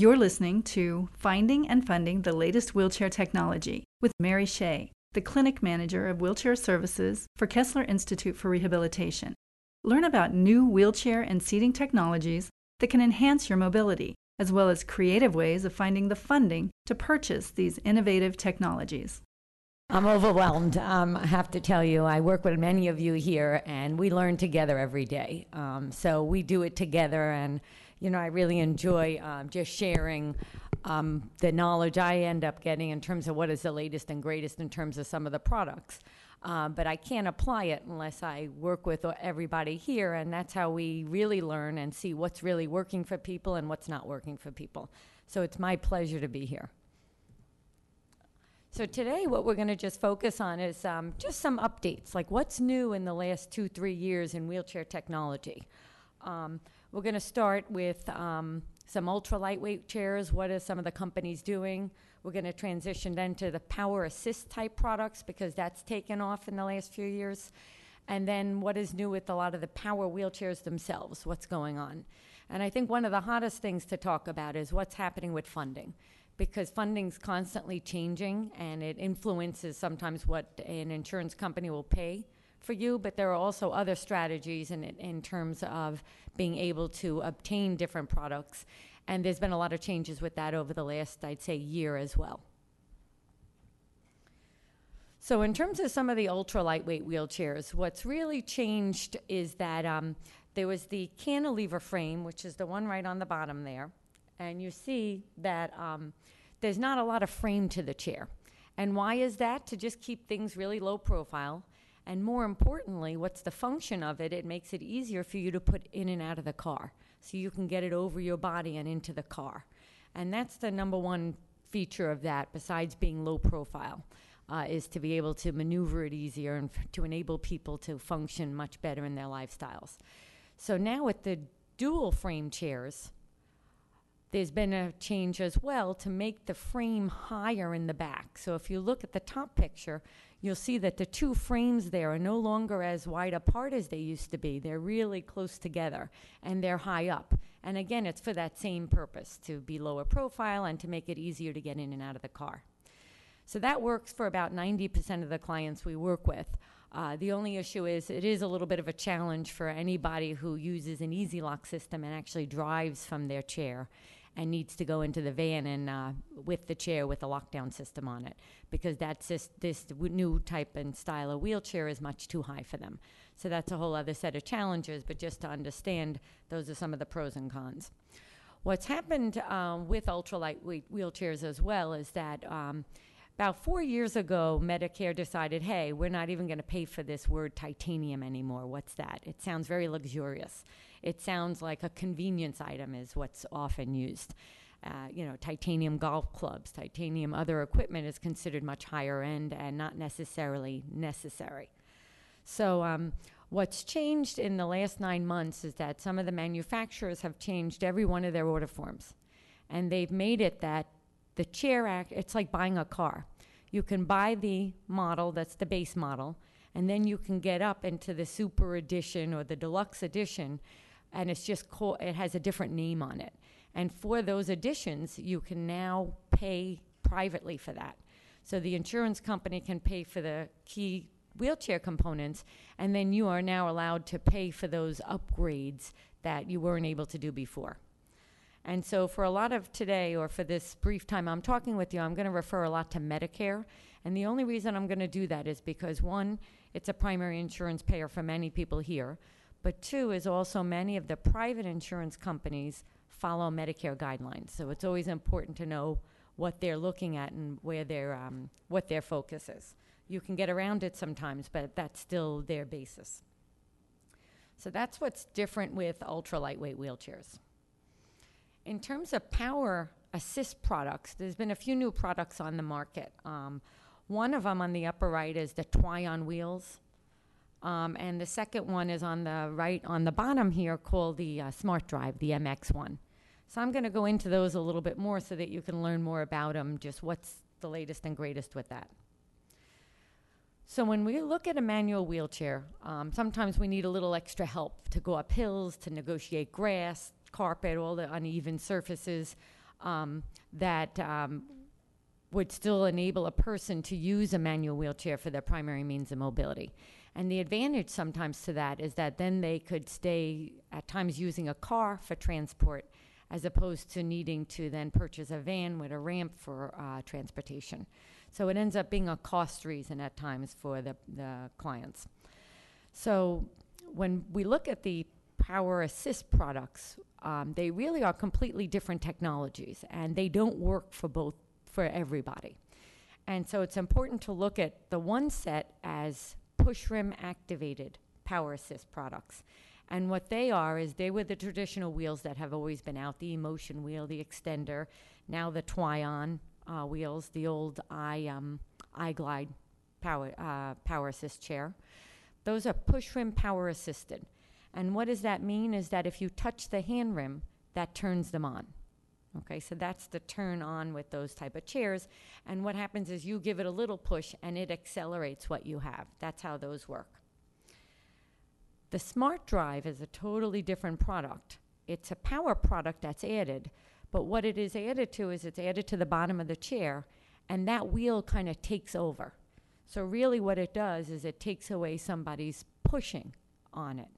You're listening to Finding and Funding the Latest Wheelchair Technology with Mary Shea, the Clinic Manager of Wheelchair Services for Kessler Institute for Rehabilitation. Learn about new wheelchair and seating technologies that can enhance your mobility, as well as creative ways of finding the funding to purchase these innovative technologies. I'm overwhelmed. Um, I have to tell you, I work with many of you here, and we learn together every day. Um, so we do it together, and you know, I really enjoy um, just sharing um, the knowledge I end up getting in terms of what is the latest and greatest in terms of some of the products. Um, but I can't apply it unless I work with everybody here, and that's how we really learn and see what's really working for people and what's not working for people. So it's my pleasure to be here. So today, what we're going to just focus on is um, just some updates, like what's new in the last two, three years in wheelchair technology. Um, we're going to start with um, some ultra lightweight chairs. What are some of the companies doing? We're going to transition then to the power assist type products because that's taken off in the last few years. And then what is new with a lot of the power wheelchairs themselves? What's going on? And I think one of the hottest things to talk about is what's happening with funding because funding's constantly changing and it influences sometimes what an insurance company will pay for you, but there are also other strategies in, in terms of being able to obtain different products. And there's been a lot of changes with that over the last, I'd say, year as well. So, in terms of some of the ultra lightweight wheelchairs, what's really changed is that um, there was the cantilever frame, which is the one right on the bottom there. And you see that um, there's not a lot of frame to the chair. And why is that? To just keep things really low profile and more importantly, what's the function of it? It makes it easier for you to put in and out of the car. So you can get it over your body and into the car. And that's the number one feature of that, besides being low profile, uh, is to be able to maneuver it easier and f- to enable people to function much better in their lifestyles. So now with the dual frame chairs, there's been a change as well to make the frame higher in the back. So if you look at the top picture, you'll see that the two frames there are no longer as wide apart as they used to be. They're really close together and they're high up. And again, it's for that same purpose to be lower profile and to make it easier to get in and out of the car. So that works for about 90% of the clients we work with. Uh, the only issue is it is a little bit of a challenge for anybody who uses an easy lock system and actually drives from their chair and needs to go into the van and uh, with the chair with a lockdown system on it because that's this, this new type and style of wheelchair is much too high for them. So that's a whole other set of challenges, but just to understand, those are some of the pros and cons. What's happened um, with ultralight wheelchairs as well is that um, about four years ago, Medicare decided, hey, we're not even going to pay for this word titanium anymore. What's that? It sounds very luxurious it sounds like a convenience item is what's often used. Uh, you know, titanium golf clubs, titanium other equipment is considered much higher end and not necessarily necessary. So, um, what's changed in the last nine months is that some of the manufacturers have changed every one of their order forms. And they've made it that the chair act, it's like buying a car. You can buy the model that's the base model, and then you can get up into the super edition or the deluxe edition and it's just called, it has a different name on it. And for those additions, you can now pay privately for that. So the insurance company can pay for the key wheelchair components, and then you are now allowed to pay for those upgrades that you weren't able to do before. And so, for a lot of today, or for this brief time I'm talking with you, I'm going to refer a lot to Medicare. And the only reason I'm going to do that is because, one, it's a primary insurance payer for many people here. But two is also many of the private insurance companies follow Medicare guidelines. So it's always important to know what they're looking at and where their um, what their focus is. You can get around it sometimes, but that's still their basis. So that's what's different with ultra lightweight wheelchairs. In terms of power assist products, there's been a few new products on the market. Um, one of them on the upper right is the Twion wheels. Um, and the second one is on the right on the bottom here called the uh, Smart Drive, the MX1. So I'm going to go into those a little bit more so that you can learn more about them, just what's the latest and greatest with that. So when we look at a manual wheelchair, um, sometimes we need a little extra help to go up hills, to negotiate grass, carpet, all the uneven surfaces. um, that um, would still enable a person to use a manual wheelchair for their primary means of mobility. And the advantage sometimes to that is that then they could stay at times using a car for transport as opposed to needing to then purchase a van with a ramp for uh, transportation. So it ends up being a cost reason at times for the, the clients. So when we look at the power assist products, um, they really are completely different technologies and they don't work for both for everybody. And so it's important to look at the one set as push rim activated power assist products. And what they are is they were the traditional wheels that have always been out the emotion wheel, the Xtender, now the Twion uh, wheels, the old i um, Glide power, uh, power assist chair. Those are push rim power assisted. And what does that mean is that if you touch the hand rim, that turns them on. Okay, so that's the turn on with those type of chairs. And what happens is you give it a little push and it accelerates what you have. That's how those work. The Smart Drive is a totally different product. It's a power product that's added, but what it is added to is it's added to the bottom of the chair, and that wheel kind of takes over. So, really, what it does is it takes away somebody's pushing on it.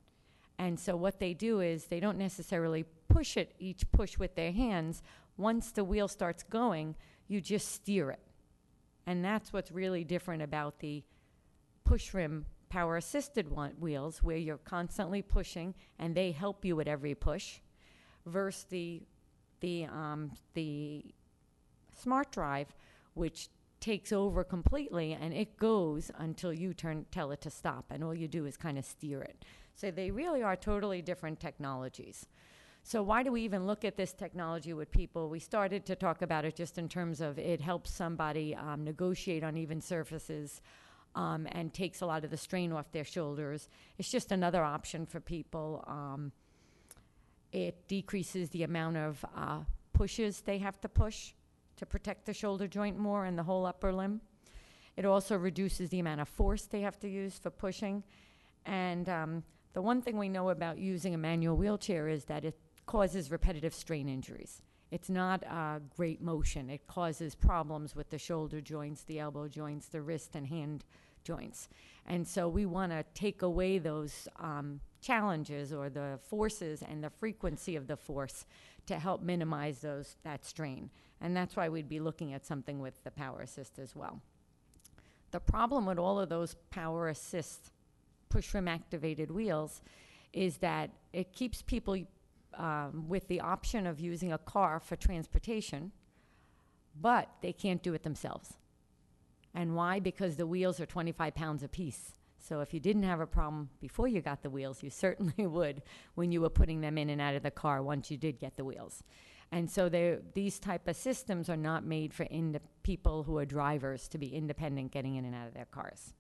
And so, what they do is they don't necessarily push it each push with their hands. Once the wheel starts going, you just steer it. And that's what's really different about the push rim power assisted wheels, where you're constantly pushing and they help you at every push, versus the, the, um, the smart drive, which takes over completely and it goes until you turn tell it to stop and all you do is kind of steer it so they really are totally different technologies so why do we even look at this technology with people? We started to talk about it just in terms of it helps somebody um, negotiate on even surfaces um, and takes a lot of the strain off their shoulders. It's just another option for people. Um, it decreases the amount of uh, pushes they have to push to protect the shoulder joint more and the whole upper limb. It also reduces the amount of force they have to use for pushing. And um, the one thing we know about using a manual wheelchair is that it causes repetitive strain injuries. It's not a great motion. It causes problems with the shoulder joints, the elbow joints, the wrist and hand joints. And so we want to take away those um, challenges or the forces and the frequency of the force to help minimize those that strain. And that's why we'd be looking at something with the power assist as well. The problem with all of those power assist push rim activated wheels is that it keeps people um, with the option of using a car for transportation, but they can't do it themselves. And why? Because the wheels are 25 pounds apiece. So if you didn't have a problem before you got the wheels, you certainly would when you were putting them in and out of the car once you did get the wheels. And so these type of systems are not made for people who are drivers to be independent getting in and out of their cars.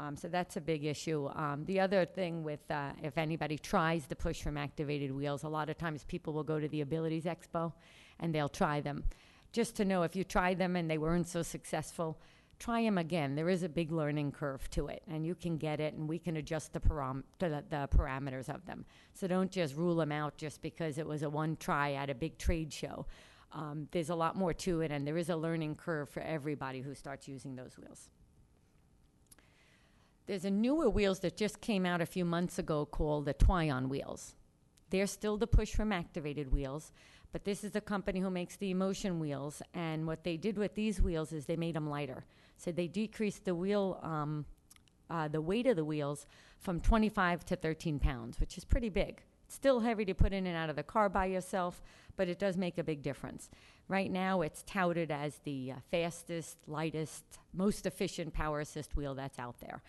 Um, so that's a big issue. Um, the other thing with, uh, if anybody tries the push rim activated wheels, a lot of times people will go to the Abilities Expo and they'll try them. Just to know if you tried them and they weren't so successful, try them again. There is a big learning curve to it, and you can get it, and we can adjust the, param- the, the parameters of them. So don't just rule them out just because it was a one try at a big trade show. Um, there's a lot more to it, and there is a learning curve for everybody who starts using those wheels. There's a newer wheels that just came out a few months ago called the Twion wheels. They're still the push rim activated wheels, but this is the company who makes the emotion wheels. And what they did with these wheels is they made them lighter. So they decreased the wheel, um, uh, the weight of the wheels from 25 to 13 pounds, which is pretty big. It's still heavy to put in and out of the car by yourself, but it does make a big difference. Right now, it's touted as the uh, fastest, lightest, most efficient power assist wheel that's out there.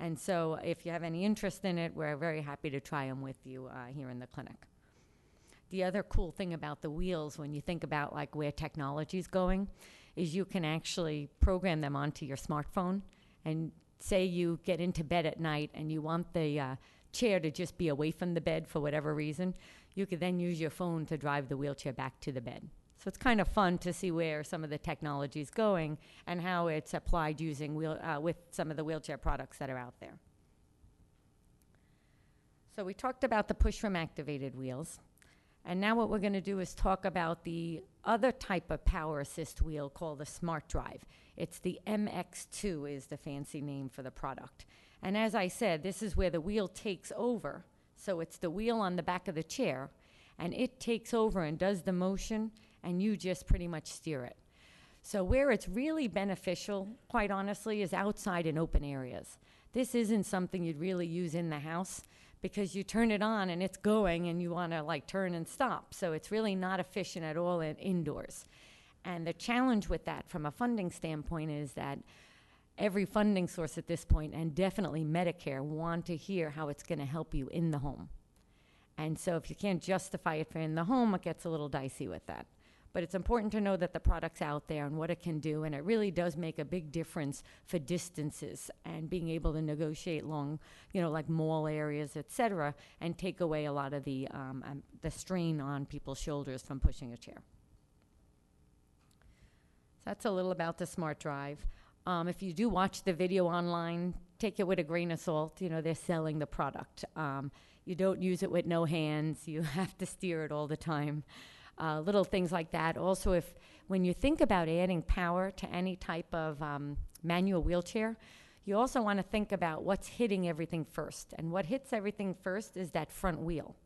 And so, if you have any interest in it, we're very happy to try them with you uh, here in the clinic. The other cool thing about the wheels, when you think about like where technology is going, is you can actually program them onto your smartphone. And say you get into bed at night and you want the uh, chair to just be away from the bed for whatever reason, you could then use your phone to drive the wheelchair back to the bed. So it's kind of fun to see where some of the technology is going and how it's applied using wheel, uh, with some of the wheelchair products that are out there. So we talked about the push rim activated wheels. And now what we're going to do is talk about the other type of power assist wheel called the Smart Drive. It's the MX2 is the fancy name for the product. And as I said, this is where the wheel takes over. So it's the wheel on the back of the chair, and it takes over and does the motion, and you just pretty much steer it. So where it's really beneficial, quite honestly, is outside in open areas. This isn't something you'd really use in the house because you turn it on and it's going and you want to like turn and stop. So it's really not efficient at all in indoors. And the challenge with that from a funding standpoint is that every funding source at this point, and definitely Medicare, want to hear how it's going to help you in the home. And so if you can't justify it for in the home, it gets a little dicey with that. But it's important to know that the product's out there and what it can do, and it really does make a big difference for distances and being able to negotiate long, you know, like mall areas, et cetera, and take away a lot of the, um, um, the strain on people's shoulders from pushing a chair. So that's a little about the Smart Drive. Um, if you do watch the video online, take it with a grain of salt. You know, they're selling the product. Um, you don't use it with no hands. You have to steer it all the time. Uh, little things like that. Also, if when you think about adding power to any type of um, manual wheelchair, you also want to think about what's hitting everything first. And what hits everything first is that front wheel.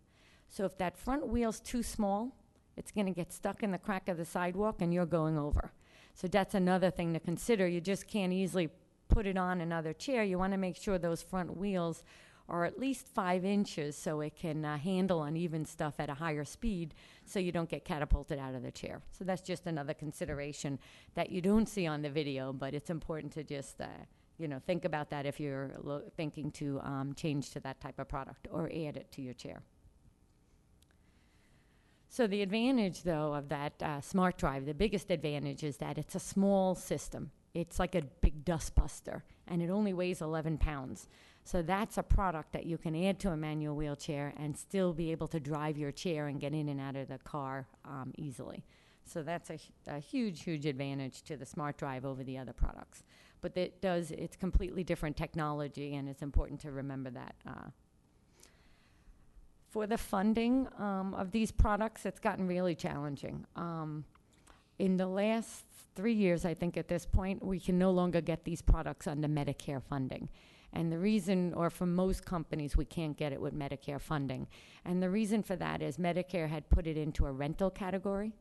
So if that front wheel's too small, it's going to get stuck in the crack of the sidewalk and you're going over. So that's another thing to consider. You just can't easily put it on another chair. You want to make sure those front wheels are at least five inches so it can uh, handle uneven stuff at a higher speed so you don't get catapulted out of the chair. So that's just another consideration that you don't see on the video, but it's important to just, uh, you know, think about that if you're lo- thinking to um, change to that type of product or add it to your chair. So the advantage, though, of that uh, smart drive, the biggest advantage is that it's a small system. It's like a big dustbuster, and it only weighs 11 pounds. So that's a product that you can add to a manual wheelchair and still be able to drive your chair and get in and out of the car um, easily. So that's a, a huge, huge advantage to the smart drive over the other products. But it does, it's completely different technology, and it's important to remember that uh, for the funding um, of these products, it's gotten really challenging. Um, in the last three years, I think at this point, we can no longer get these products under Medicare funding. And the reason, or for most companies, we can't get it with Medicare funding. And the reason for that is Medicare had put it into a rental category.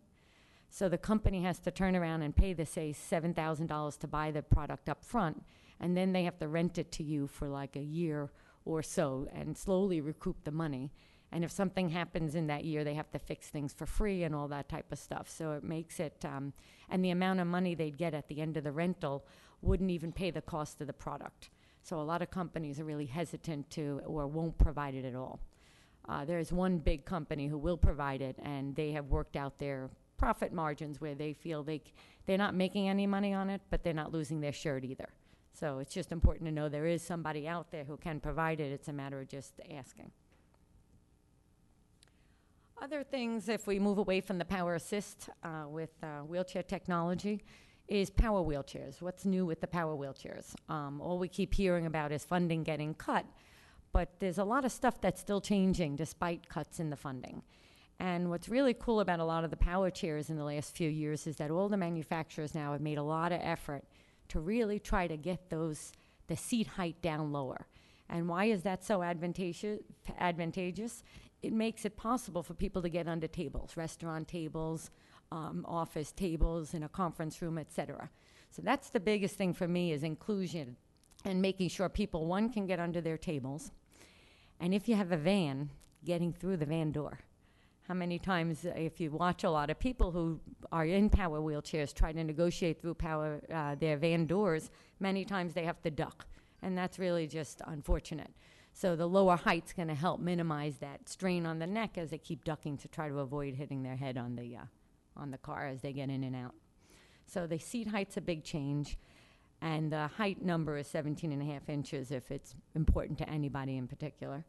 So the company has to turn around and pay the, say, $7,000 to buy the product up front, and then they have to rent it to you for like a year or so and slowly recoup the money. And if something happens in that year, they have to fix things for free and all that type of stuff. So it makes it, um, and the amount of money they'd get at the end of the rental wouldn't even pay the cost of the product. So a lot of companies are really hesitant to or won't provide it at all. Uh, there's one big company who will provide it, and they have worked out their profit margins where they feel they c- they're not making any money on it, but they're not losing their shirt either. So it's just important to know there is somebody out there who can provide it. It's a matter of just asking. Other things, if we move away from the power assist uh, with uh, wheelchair technology, is power wheelchairs. What's new with the power wheelchairs? Um, all we keep hearing about is funding getting cut, but there's a lot of stuff that's still changing despite cuts in the funding. And what's really cool about a lot of the power chairs in the last few years is that all the manufacturers now have made a lot of effort to really try to get those the seat height down lower. And why is that so advantageous? Advantageous it makes it possible for people to get under tables, restaurant tables, um, office tables, in a conference room, et cetera. So that's the biggest thing for me is inclusion and making sure people, one, can get under their tables. And if you have a van, getting through the van door. How many times, uh, if you watch a lot of people who are in power wheelchairs try to negotiate through power uh, their van doors, many times they have to duck, and that's really just unfortunate. So the lower height's going to help minimize that strain on the neck as they keep ducking to try to avoid hitting their head on the uh, on the car as they get in and out. So the seat height's a big change, and the height number is 17 and a half inches if it's important to anybody in particular.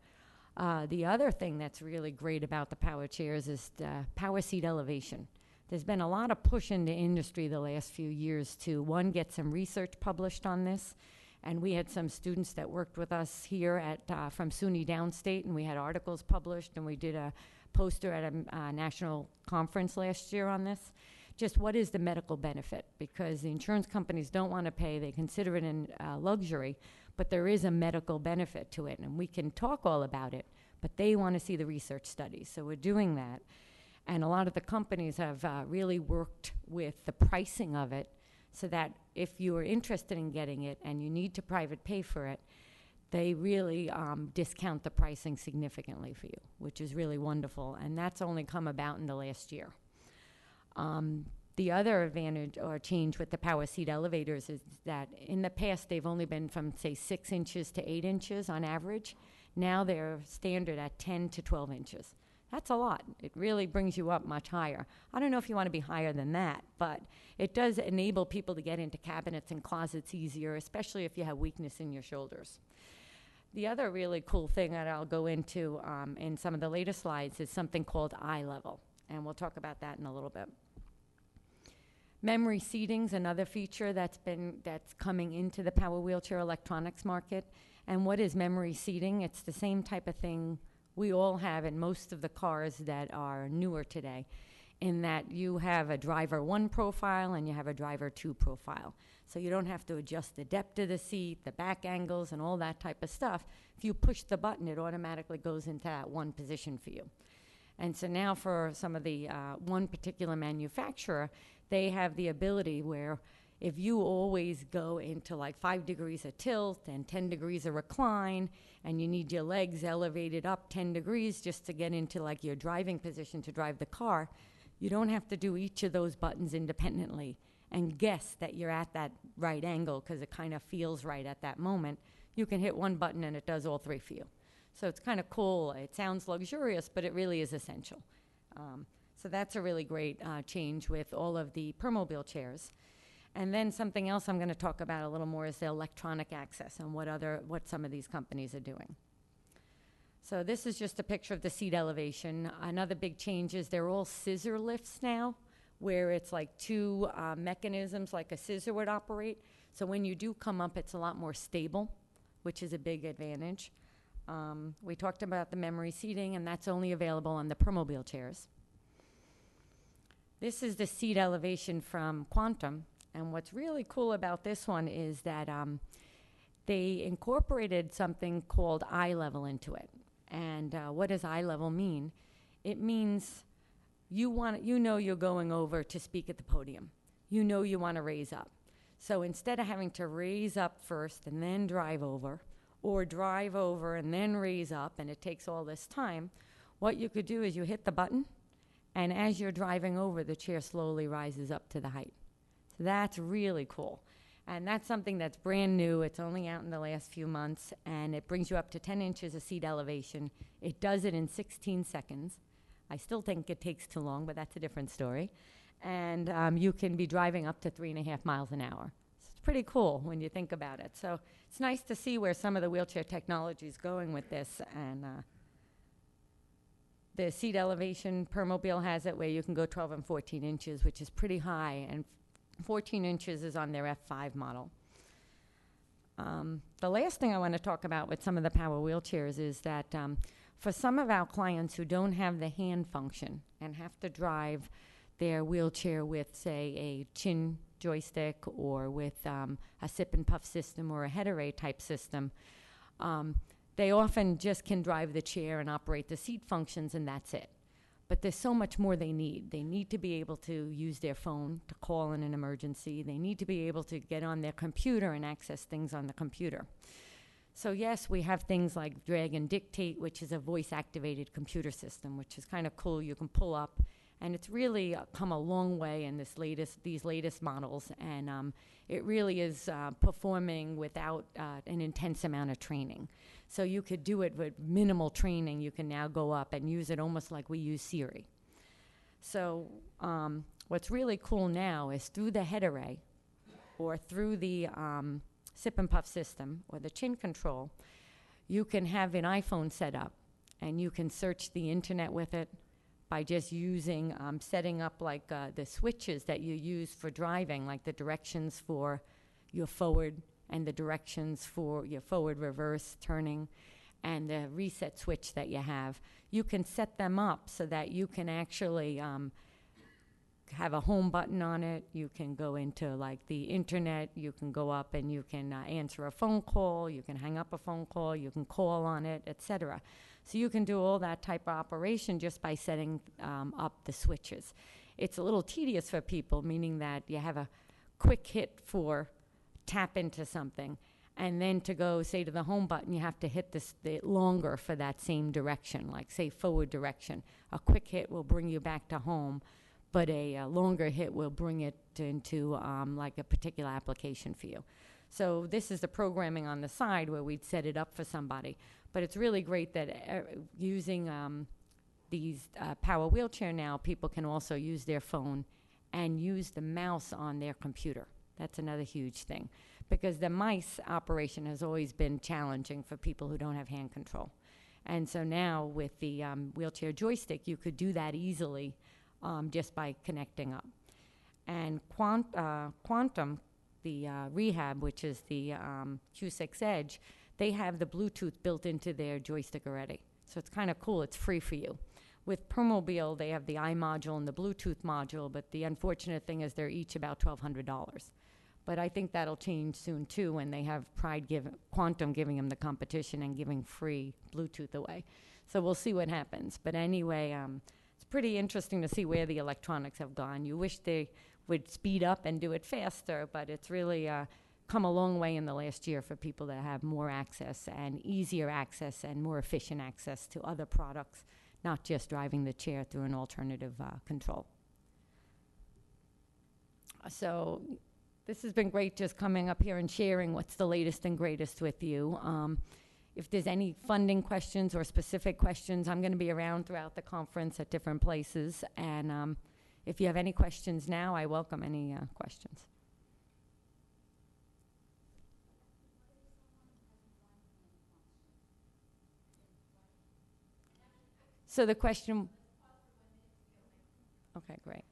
Uh, the other thing that's really great about the power chairs is the power seat elevation. There's been a lot of push in the industry the last few years to one get some research published on this and we had some students that worked with us here at uh, from SUNY Downstate, and we had articles published, and we did a poster at a uh, national conference last year on this. Just what is the medical benefit? Because the insurance companies don't want to pay, they consider it a uh, luxury, but there is a medical benefit to it, and we can talk all about it, but they want to see the research studies. So we're doing that. And a lot of the companies have uh, really worked with the pricing of it so that if you are interested in getting it and you need to private pay for it, they really um, discount the pricing significantly for you, which is really wonderful. And that's only come about in the last year. Um, the other advantage or change with the power seat elevators is that in the past they've only been from, say, six inches to eight inches on average. Now they're standard at 10 to 12 inches. That's a lot. It really brings you up much higher. I don't know if you want to be higher than that, but it does enable people to get into cabinets and closets easier, especially if you have weakness in your shoulders. The other really cool thing that I'll go into um, in some of the later slides is something called iLevel, and we'll talk about that in a little bit. Memory seating's another feature that's been that's coming into the power wheelchair electronics market. And what is memory seating? It's the same type of thing we all have in most of the cars that are newer today, in that you have a driver one profile and you have a driver two profile. So you don't have to adjust the depth of the seat, the back angles, and all that type of stuff. If you push the button, it automatically goes into that one position for you. And so now, for some of the uh, one particular manufacturer, they have the ability where if you always go into like five degrees of tilt and 10 degrees of recline, and you need your legs elevated up 10 degrees just to get into like your driving position to drive the car, you don't have to do each of those buttons independently and guess that you're at that right angle because it kind of feels right at that moment. You can hit one button and it does all three for you. So it's kind of cool. It sounds luxurious, but it really is essential. Um, so that's a really great uh, change with all of the Permobil chairs. And then something else I'm going to talk about a little more is the electronic access and what other what some of these companies are doing. So this is just a picture of the seat elevation. Another big change is they're all scissor lifts now, where it's like two uh, mechanisms like a scissor would operate. So when you do come up, it's a lot more stable, which is a big advantage. Um, we talked about the memory seating, and that's only available on the Permobil chairs. This is the seat elevation from Quantum, and what's really cool about this one is that um, they incorporated something called iLevel into it. And uh, what does iLevel mean? It means you want you know you're going over to speak at the podium. You know you want to raise up. So instead of having to raise up first and then drive over, or drive over and then raise up, and it takes all this time, what you could do is you hit the button, and as you're driving over, the chair slowly rises up to the height. So that's really cool. And that's something that's brand new. It's only out in the last few months, and it brings you up to 10 inches of seat elevation. It does it in 16 seconds. I still think it takes too long, but that's a different story. And um, you can be driving up to three and a half miles an hour. So it's pretty cool when you think about it. So it's nice to see where some of the wheelchair technology is going with this. And uh, the seat elevation Permobil has it where you can go 12 and 14 inches, which is pretty high. And 14 inches is on their F5 model. Um, the last thing I want to talk about with some of the power wheelchairs is that um, for some of our clients who don't have the hand function and have to drive their wheelchair with, say, a chin joystick or with um, a sip and puff system or a head array type system, um, they often just can drive the chair and operate the seat functions, and that's it. But there's so much more they need. They need to be able to use their phone to call in an emergency. They need to be able to get on their computer and access things on the computer. So, yes, we have things like Dragon Dictate, which is a voice activated computer system, which is kind of cool. You can pull up and it's really uh, come a long way in this latest these latest models, and um, it really is uh, performing without uh, an intense amount of training. So you could do it with minimal training. You can now go up and use it almost like we use Siri. So um, what's really cool now is through the head array, or through the um, sip and puff system or the chin control, you can have an iPhone set up, and you can search the internet with it by just using, um, setting up like uh, the switches that you use for driving, like the directions for your forward and the directions for your forward, reverse, turning. and the reset switch that you have, you can set them up so that you can actually um, have a home button on it. You can go into like the internet. You can go up and you can uh, answer a phone call. You can hang up a phone call. You can call on it, etc. So you can do all that type of operation just by setting um, up the switches. It's a little tedious for people, meaning that you have a quick hit for tap into something and then to go say to the home button you have to hit this the longer for that same direction like say forward direction. A quick hit will bring you back to home but a, a longer hit will bring it into um, like a particular application for you. So this is the programming on the side where we'd set it up for somebody but it's really great that uh, using um, these uh, power wheelchair now people can also use their phone and use the mouse on their computer that's another huge thing because the mice operation has always been challenging for people who don't have hand control. And so now with the um, wheelchair joystick, you could do that easily um, just by connecting up. And quant, uh, Quantum, the uh, rehab, which is the um, Q6 Edge, they have the Bluetooth built into their joystick already. So it's kind of cool. It's free for you. With Permobil, they have the iModule and the Bluetooth module, but the unfortunate thing is they're each about $1,200. But I think that'll change soon too when they have Pride give, Quantum giving them the competition and giving free Bluetooth away. So we'll see what happens. But anyway, um, it's pretty interesting to see where the electronics have gone. You wish they would speed up and do it faster, but it's really uh, come a long way in the last year for people to have more access and easier access and more efficient access to other products, not just driving the chair through an alternative uh, control. So this has been great just coming up here and sharing what's the latest and greatest with you. Um, if there's any funding questions or specific questions, I'm going to be around throughout the conference at different places. And um, if you have any questions now, I welcome any uh, questions. So the question. Okay, great.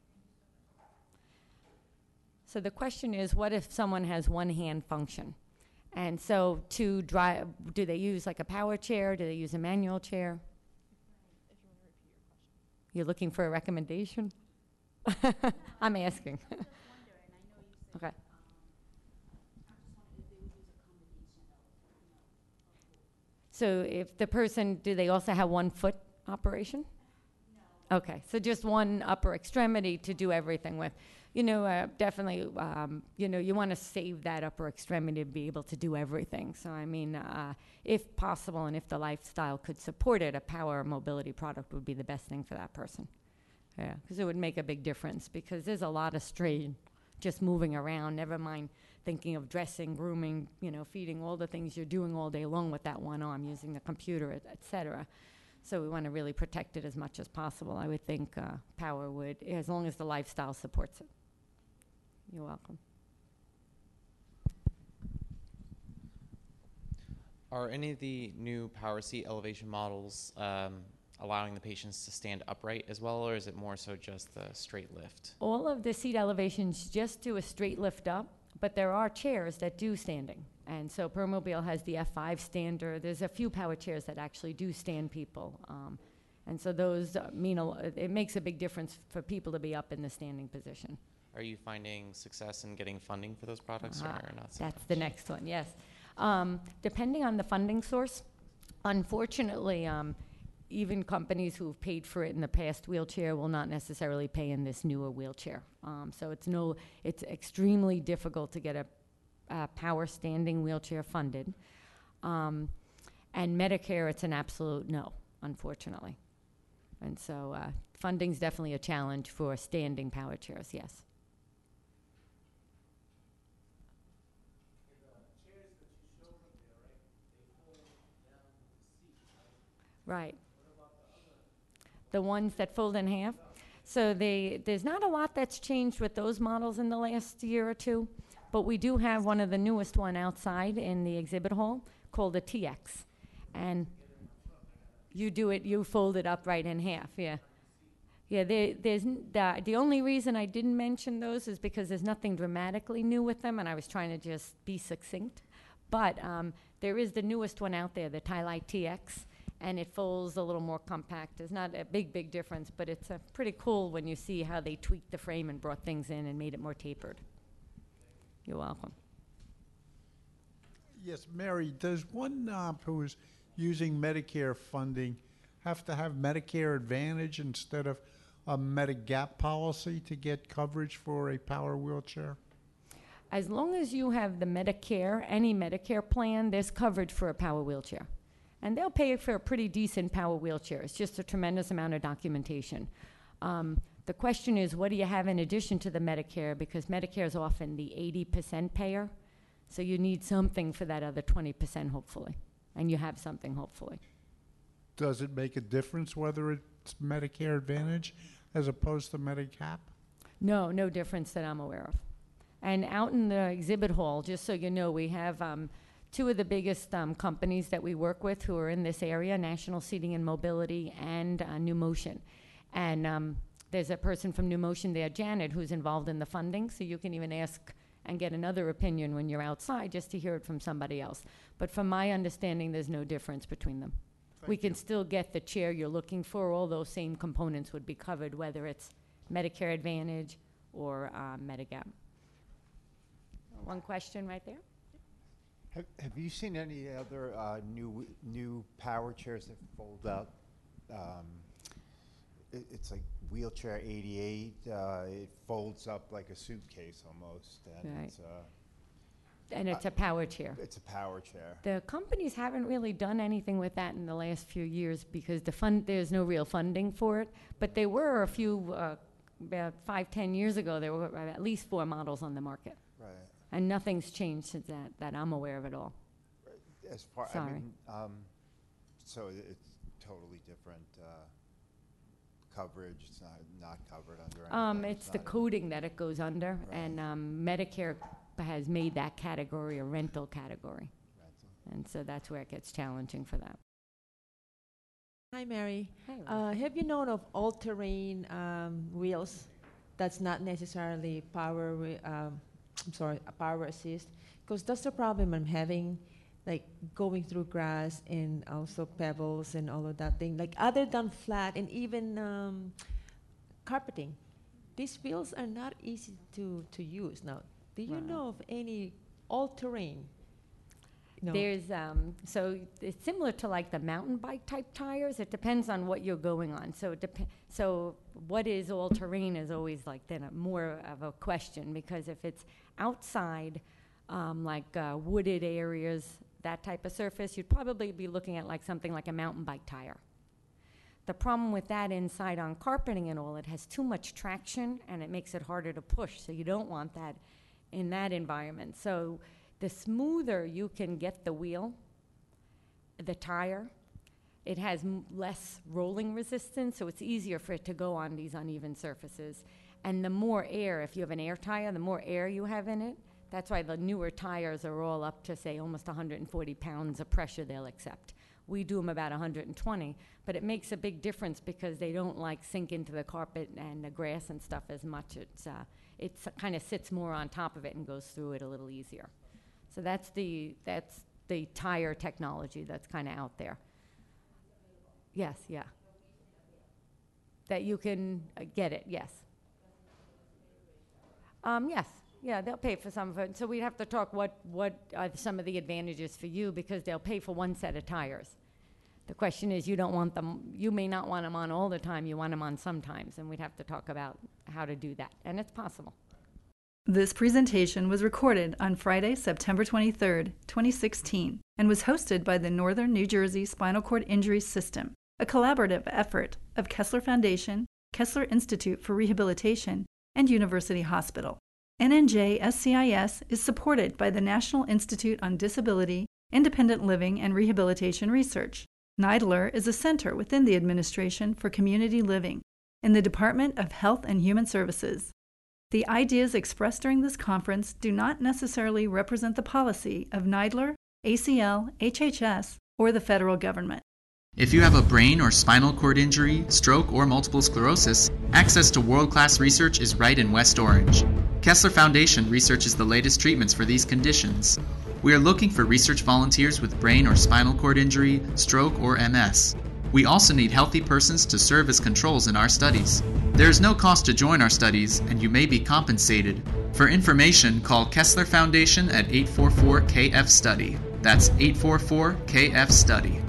So the question is, what if someone has one hand function? And so to drive, do they use like a power chair? Do they use a manual chair? You're looking for a recommendation? I'm asking. okay. So if the person, do they also have one foot operation? Okay, so just one upper extremity to do everything with you know, uh, definitely, um, you know, you want to save that upper extremity to be able to do everything. So, I mean, uh, if possible and if the lifestyle could support it, a power mobility product would be the best thing for that person. Yeah, because it would make a big difference because there's a lot of strain just moving around, never mind thinking of dressing, grooming, you know, feeding, all the things you're doing all day long with that one arm, using the computer, et, et cetera. So we want to really protect it as much as possible. I would think uh, power would, as long as the lifestyle supports it. You're welcome. Are any of the new power seat elevation models um, allowing the patients to stand upright as well, or is it more so just the straight lift? All of the seat elevations just do a straight lift up, but there are chairs that do standing. And so Permobil has the F5 stander. There's a few power chairs that actually do stand people. Um, and so those uh, mean a, it makes a big difference for people to be up in the standing position. Are you finding success in getting funding for those products Uh-huh. or not? so That's much? the next one, yes. Um, Depending on the funding source, unfortunately, um, even companies who've paid for it in the past wheelchair will not necessarily pay in this newer wheelchair. Um, So it's no, it's extremely difficult to get a, a power standing wheelchair funded. Um, And Medicare, it's an absolute no, unfortunately. And so uh, funding's definitely a challenge for standing power chairs, yes. Right. The ones that fold in half? So they, there's not a lot that's changed with those models in the last year or two, but we do have one of the newest one outside in the exhibit hall called the TX. And you do it, you fold it up right in half, yeah. Yeah, there, there's, the, the only reason I didn't mention those is because there's nothing dramatically new with them, and I was trying to just be succinct. But um, there is the newest one out there, the TiLite TX, and it folds a little more compact. It's not a big, big difference, but it's uh, pretty cool when you see how they tweaked the frame and brought things in and made it more tapered. You're welcome. Yes, Mary, does one uh, who is using Medicare funding have to have Medicare Advantage instead of a Medigap policy to get coverage for a power wheelchair? As long as you have the Medicare, any Medicare plan, there's coverage for a power wheelchair. And they'll pay for a pretty decent power wheelchair. It's just a tremendous amount of documentation. Um, the question is, what do you have in addition to the Medicare? Because Medicare is often the 80% payer. So you need something for that other 20%, hopefully. And you have something, hopefully. Does it make a difference whether it's Medicare Advantage as opposed to Medigap? No, no difference that I'm aware of. And out in the exhibit hall, just so you know, we have um, two of the biggest um, companies that we work with who are in this area National Seating and Mobility and uh, NuMotion. And um, there's a person from NuMotion there, Janet, who's involved in the funding, so you can even ask and get another opinion when you're outside just to hear it from somebody else. But from my understanding, there's no difference between them. we can still get the chair you're looking for. All those same components would be covered, whether it's Medicare Advantage or uh, Medigap. One question right there. Have, have you seen any other uh, new new power chairs that fold up? Um, it, it's like wheelchair 88. Uh, it folds up like a suitcase almost, and Right. it's, uh, And it's a power chair. it's a power chair. The companies haven't really done anything with that in the last few years because the fund, there's no real funding for it. But there were a few, uh, about five, ten years ago, there were at least four models on the market. Right. And nothing's changed since that, that I'm aware of at all. As far, I Sorry. mean, um, so it- it's totally different uh, coverage. It's not not covered under. anything. Um, it's the not- coding that it goes under, Right. and um, Medicare has made that category a rental category. And so that's where it gets challenging for that. Hi, Mary. Hey, Uh, have you known of all-terrain um, wheels? That's not necessarily power. wi- Um, I'm sorry, a power assist, because that's the problem I'm having, like going through grass and also pebbles and all of that thing. Like other than flat and even um, carpeting, these wheels are not easy to to use. Now, do you Right. know of any all-terrain? No. There's, um, so it's similar to like the mountain bike type tires. It depends on what you're going on. So it dep- so what is all terrain is always like then a more of a question because if it's outside, um, like uh, wooded areas, that type of surface, you'd probably be looking at like something like a mountain bike tire. The problem with that inside on carpeting and all, it has too much traction and it makes it harder to push. So you don't want that in that environment. So the smoother you can get the wheel, the tire, it has less rolling resistance, so it's easier for it to go on these uneven surfaces. And the more air, if you have an air tire, the more air you have in it. That's why the newer tires are all up to, say, almost 140 pounds of pressure they'll accept. We do them about 120, but it makes a big difference because they don't like sink into the carpet and the grass and stuff as much. It's uh, it kind of sits more on top of it and goes through it a little easier. So that's the that's the tire technology that's kind of out there. Yes, yeah. That you can uh, get it, yes. Um, yes, yeah, they'll pay for some of it. So we'd have to talk what, what are some of the advantages for you because they'll pay for one set of tires. The question is, you don't want them, you may not want them on all the time, you want them on sometimes, and we'd have to talk about how to do that. And it's possible. This presentation was recorded on Friday, September 23, 2016, and was hosted by the Northern New Jersey Spinal Cord Injury System, a collaborative effort of Kessler Foundation, Kessler Institute for Rehabilitation, and University Hospital. NNJ SCIS is supported by the National Institute on Disability, Independent Living, and Rehabilitation Research. NIDILRR is a center within the Administration for Community Living in the Department of Health and Human Services. The ideas expressed during this conference do not necessarily represent the policy of NIDILRR, ACL, HHS, or the federal government. If you have a brain or spinal cord injury, stroke, or multiple sclerosis, access to world class research is right in West Orange. Kessler Foundation researches the latest treatments for these conditions. We are looking for research volunteers with brain or spinal cord injury, stroke, or MS. We also need healthy persons to serve as controls in our studies. There is no cost to join our studies, and you may be compensated. For information, call Kessler Foundation at 844 KF Study. That's 844 KF Study.